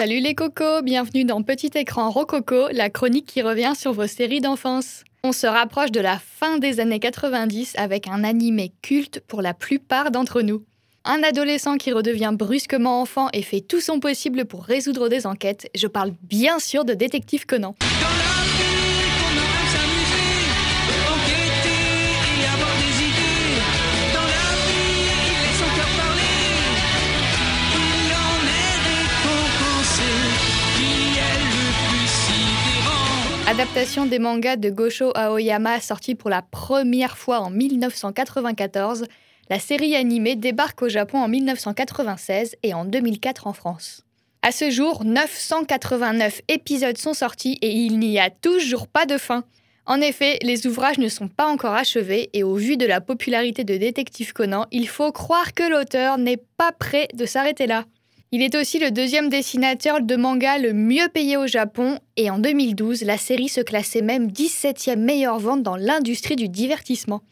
Salut les cocos, bienvenue dans Petit écran Rococo, la chronique qui revient sur vos séries d'enfance. On se rapproche de la fin des années 90 avec un animé culte pour la plupart d'entre nous. Un adolescent qui redevient brusquement enfant et fait tout son possible pour résoudre des enquêtes. Je parle bien sûr de Détective Conan. Adaptation des mangas de Gosho Aoyama sorti pour la première fois en 1994, la série animée débarque au Japon en 1996 et en 2004 en France. À ce jour, 989 épisodes sont sortis et il n'y a toujours pas de fin. En effet, les ouvrages ne sont pas encore achevés et au vu de la popularité de Détective Conan, il faut croire que l'auteur n'est pas prêt de s'arrêter là. Il est aussi le deuxième dessinateur de manga le mieux payé au Japon et en 2012, la série se classait même 17e meilleure vente dans l'industrie du divertissement.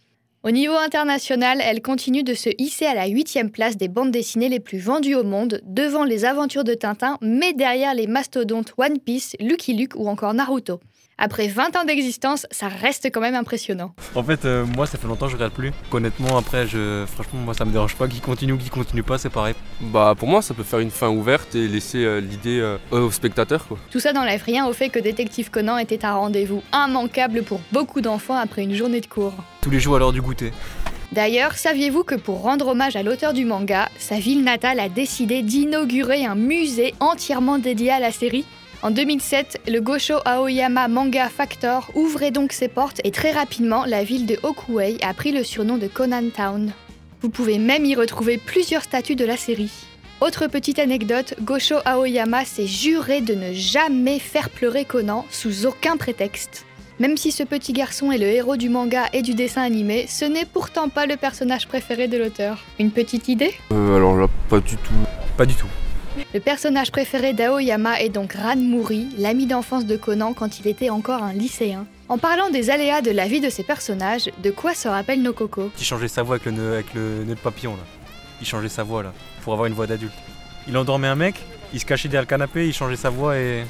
Au niveau international, elle continue de se hisser à la 8e place des bandes dessinées les plus vendues au monde, devant les aventures de Tintin, mais derrière les mastodontes One Piece, Lucky Luke ou encore Naruto. Après 20 ans d'existence, ça reste quand même impressionnant. En fait, euh, moi, ça fait longtemps que je regarde plus. Honnêtement, après, je... franchement, moi, ça me dérange pas. Qui continue ou qui continue pas, c'est pareil. Bah, pour moi, ça peut faire une fin ouverte et laisser euh, l'idée euh, aux spectateurs, quoi. Tout ça n'enlève rien au fait que Détective Conan était un rendez-vous immanquable pour beaucoup d'enfants après une journée de cours. Tous les jours à l'heure du goûter. D'ailleurs, saviez-vous que pour rendre hommage à l'auteur du manga, sa ville natale a décidé d'inaugurer un musée entièrement dédié à la série? En 2007, le Gosho Aoyama Manga Factor ouvrait donc ses portes et très rapidement, la ville de Okuei a pris le surnom de Conan Town. Vous pouvez même y retrouver plusieurs statues de la série. Autre petite anecdote, Gosho Aoyama s'est juré de ne jamais faire pleurer Conan sous aucun prétexte. Même si ce petit garçon est le héros du manga et du dessin animé, ce n'est pourtant pas le personnage préféré de l'auteur. Une petite idée? Euh, alors là, pas du tout. Pas du tout. Le personnage préféré d'Aoyama est donc Ranmuri, l'ami d'enfance de Conan quand il était encore un lycéen. En parlant des aléas de la vie de ces personnages, de quoi se rappellent nos cocos Il changeait sa voix avec le nœud, de papillon, là. Il changeait sa voix, là, pour avoir une voix d'adulte. Il endormait un mec, il se cachait derrière le canapé, il changeait sa voix et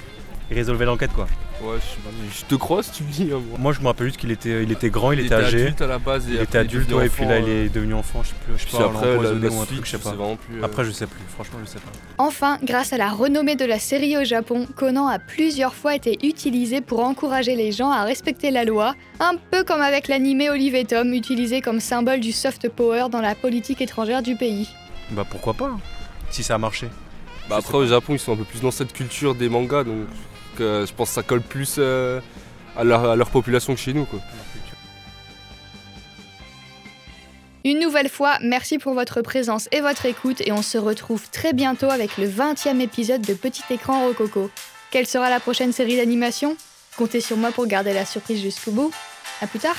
il résolvait l'enquête, quoi. Ouais, je, sais pas, mais je te crois si tu me dis. hein, moi. Moi, je me rappelle juste qu'il était, il était grand, il, était âgé. adulte à la base et Il après, était adulte, ouais, et puis là, il euh, est devenu enfant, je sais plus, je sais pas, après, la, empoisonné la ou un suite, truc, je sais pas. plus. euh, Après, je sais plus, franchement, je sais pas. Enfin, grâce à la renommée de la série au Japon, Conan a plusieurs fois été utilisé pour encourager les gens à respecter la loi, un peu comme avec l'animé Olive et Tom, utilisé comme symbole du soft power dans la politique étrangère du pays. Bah pourquoi pas, si ça a marché. Bah après, au Japon, ils sont un peu plus dans cette culture des mangas, donc je pense que ça colle plus euh, à, leur, à population que chez nous. Une nouvelle fois, merci pour votre présence et votre écoute et on se retrouve très bientôt avec le 20e épisode de Petit écran Rococo. Quelle sera la prochaine série d'animation? Comptez sur moi pour garder la surprise jusqu'au bout. A plus tard